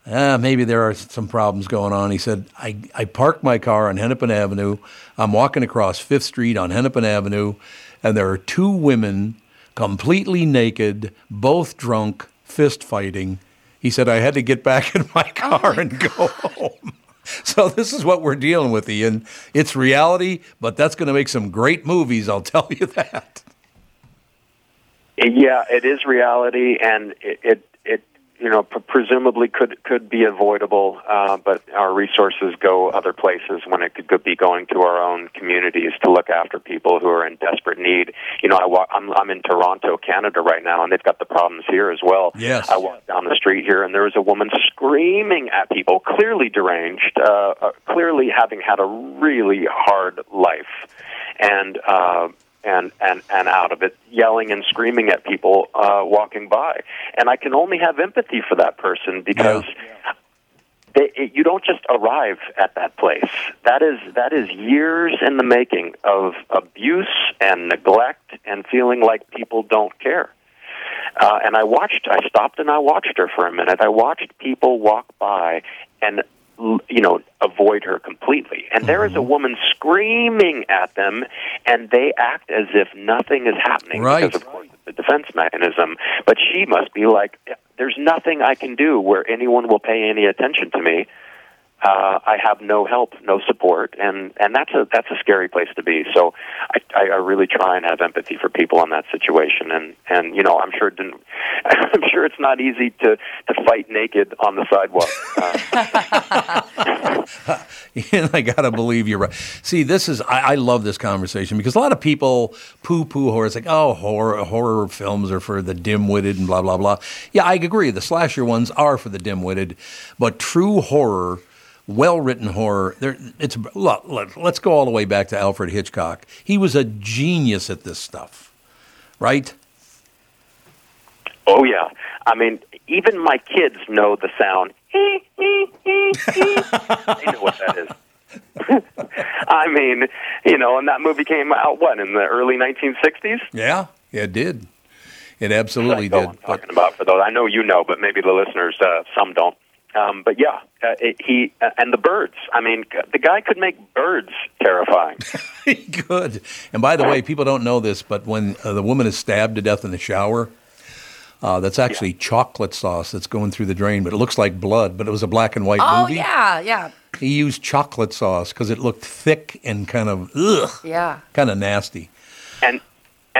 uh, maybe there are some problems going on. He said, I, I parked my car on Hennepin Avenue. I'm walking across Fifth Street on Hennepin Avenue, and there are two women completely naked, both drunk, fist fighting He said, I had to get back in my car and go home. So this is what we're dealing with, Ian. It's reality, but that's going to make some great movies, I'll tell you that. Yeah, it is reality, and it it, you know pre- presumably could could be avoidable, uh, but our resources go other places when it could could, be going to our own communities to look after people who are in desperate need. You know, I walk, I'm I'm in Toronto, Canada right now, and they've got the problems here as well. Yes. I walked down the street here, and there was a woman screaming at people, clearly deranged, uh, uh, clearly having had a really hard life, and. Uh, and and and out of it, yelling and screaming at people uh, walking by. And I can only have empathy for that person because they, it, you don't just arrive at that place. That is that is years in the making of abuse and neglect and feeling like people don't care. Uh, and I watched. I stopped and I watched her for a minute. I watched people walk by and you know avoid her completely. And there is a mm-hmm. woman screaming at them, and they act as if nothing is happening. Right. Because of course it's a defense mechanism. But she must be like, there's nothing I can do where anyone will pay any attention to me. Uh, I have no help, no support, and and that's a that's a scary place to be. So I, I, really try and have empathy for people in that situation, and and you know I'm sure it didn't, I'm sure it's not easy to to fight naked on the sidewalk. Uh, and I gotta believe you're right. See, this is I, I love this conversation because a lot of people poo-poo horror. It's like, oh, horror horror films are for the dim-witted and blah blah blah. Yeah, I agree. The slasher ones are for the dim-witted, but true horror, well-written horror, there it's. Look, look, let's go all the way back to Alfred Hitchcock. He was a genius at this stuff, right? oh yeah, I mean even my kids know the sound. they know what that is. I mean, you know, and that movie came out what in the early 1960s. Yeah, yeah, it did. It absolutely did. I'm talking about for those. I know you know, but maybe the listeners, uh, some don't. Um, but yeah, uh, it, he uh, and the birds. I mean, the guy could make birds terrifying. Good. And by the way, people don't know this, but when uh, the woman is stabbed to death in the shower, uh, that's actually chocolate sauce that's going through the drain, but it looks like blood. But it was a black and white Oh movie. Oh yeah, yeah, He used chocolate sauce because it looked thick and kind of ugh, yeah. kind of nasty. and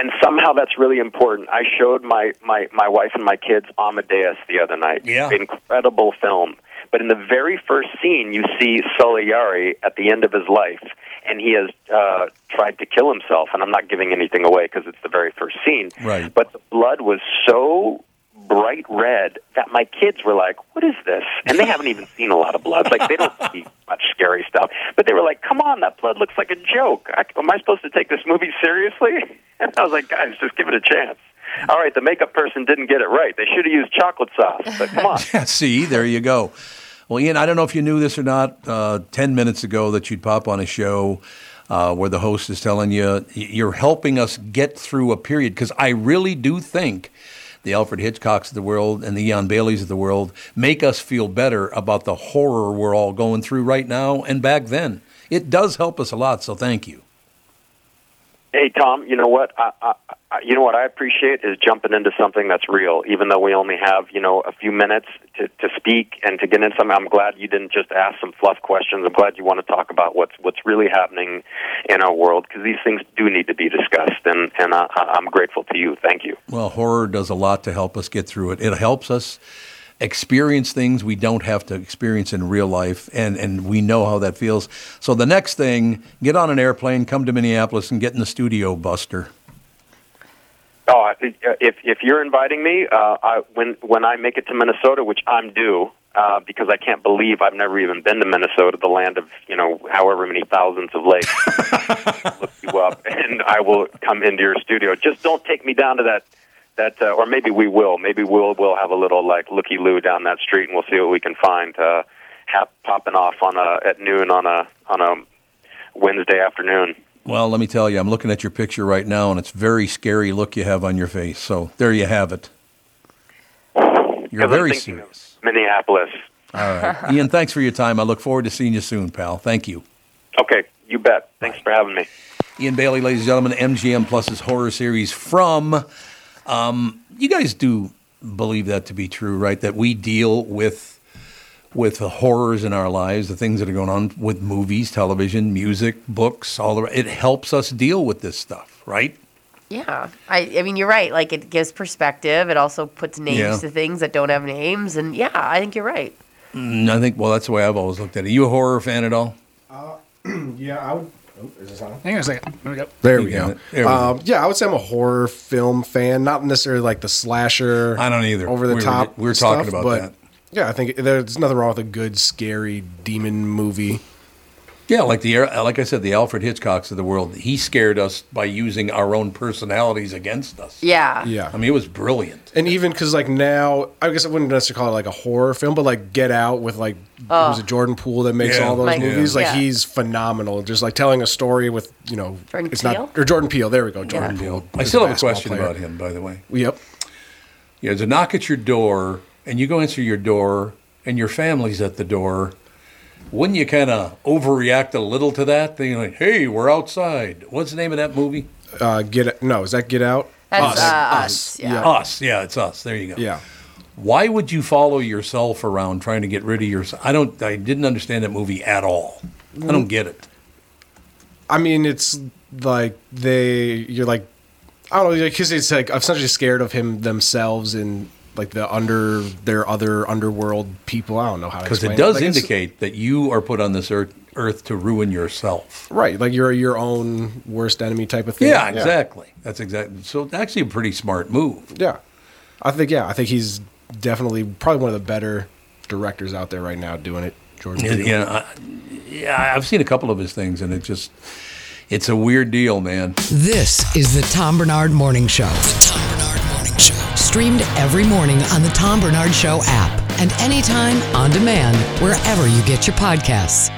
and somehow that's really important. I showed my my my wife and my kids Amadeus the other night. Yeah. incredible film. But in the very first scene, you see Salieri at the end of his life, and he has uh, tried to kill himself. And I'm not giving anything away because it's the very first scene. Right. But the blood was so bright red that my kids were like, "What is this?" And they haven't even seen a lot of blood. Like they don't see much scary stuff. But they were like, "Come on, that blood looks like a joke. I, am I supposed to take this movie seriously?" And I was like, "Guys, just give it a chance." All right, the makeup person didn't get it right. They should have used chocolate sauce. But come on. Yeah, see, there you go. Well, Ian, I don't know if you knew this or not. Uh, Ten minutes ago, that you'd pop on a show uh, where the host is telling you you're helping us get through a period because I really do think the Alfred Hitchcocks of the world and the Ian Baileys of the world make us feel better about the horror we're all going through right now and back then. It does help us a lot, so thank you. Hey Tom, you know what? I, I, you know what I appreciate is jumping into something that's real, even though we only have you know a few minutes to, to speak and to get into something. I'm glad you didn't just ask some fluff questions. I'm glad you want to talk about what's what's really happening in our world because these things do need to be discussed, and and I- I'm grateful to you. Thank you. Well, horror does a lot to help us get through it. It helps us experience things we don't have to experience in real life, and, and we know how that feels. So the next thing, get on an airplane, come to Minneapolis, and get in the studio, Buster. Oh, if if you're inviting me, uh, I, when when I make it to Minnesota, which I'm due, uh, because I can't believe I've never even been to Minnesota, the land of you know however many thousands of lakes. look you up, and I will come into your studio. Just don't take me down to that that, uh, or maybe we will. Maybe we'll we'll have a little like looky loo down that street, and we'll see what we can find. Uh, popping off on a at noon on a on a Wednesday afternoon. Well, let me tell you, I'm looking at your picture right now, and it's very scary look you have on your face. So there you have it. You're very serious. Minneapolis. All right. Ian, thanks for your time. I look forward to seeing you soon, pal. Thank you. Okay, you bet. Thanks for having me. Ian Bailey, ladies and gentlemen, MGM Plus's horror series from. Um, you guys do believe that to be true, right? That we deal with with the horrors in our lives, the things that are going on with movies, television, music, books, all the it helps us deal with this stuff, right? Yeah, I, I mean, you're right. Like, it gives perspective. It also puts names Yeah. to things that don't have names. And yeah, I think you're right. Mm, I think well, that's the way I've always looked at it. Are you a horror fan at all? yeah, I would. Oh, is this on? Hang on a second. There we go. There we go. There we um, Yeah, I would say I'm a horror film fan, not necessarily like the slasher. I don't either. Over the We were- top. we were talking about but that. Yeah, I think there's nothing wrong with a good scary demon movie. Yeah, like the uh, like I said, the Alfred Hitchcocks of the world. He scared us by using our own personalities against us. Yeah. Yeah. I mean, it was brilliant. And even because like now, I guess I wouldn't necessarily call it like a horror film, but like Get Out with like Oh. who's it Jordan Poole that makes Yeah. all those Like- movies. Like Yeah. he's phenomenal. Just like telling a story with you know, Jordan it's Peele? not or Jordan Peele. There we go, Jordan Yeah. Peele. I still have a question player. about him, by the way. Yep. Yeah, there's a knock at your door, and you go answer your door, and your family's at the door. Wouldn't you kind of overreact a little to that? Thing like, "Hey, we're outside." What's the name of that movie? Uh, get no, is that Get Out? That's uh, us. Yeah. Us. Yeah, it's us. There you go. Yeah. Why would you follow yourself around trying to get rid of yourself? I don't. I didn't understand that movie at all. I don't get it. I mean, it's like they, you're like, I don't know, because it's like I'm essentially scared of him themselves and like the under their other underworld people. I don't know how to Because it does Like, indicate that you are put on this earth, earth to ruin yourself. right, like you're your own worst enemy type of thing. Yeah, exactly. That's exactly. So actually a pretty smart move. Yeah, I think yeah, I think he's definitely probably one of the better directors out there right now doing it. Jordan. Yeah, Peele. yeah, I, yeah, I've seen a couple of his things, and it just, it's a weird deal, man. This is the Tom Barnard Morning Show. Streamed every morning on the Tom Barnard Show app and anytime on demand wherever you get your podcasts.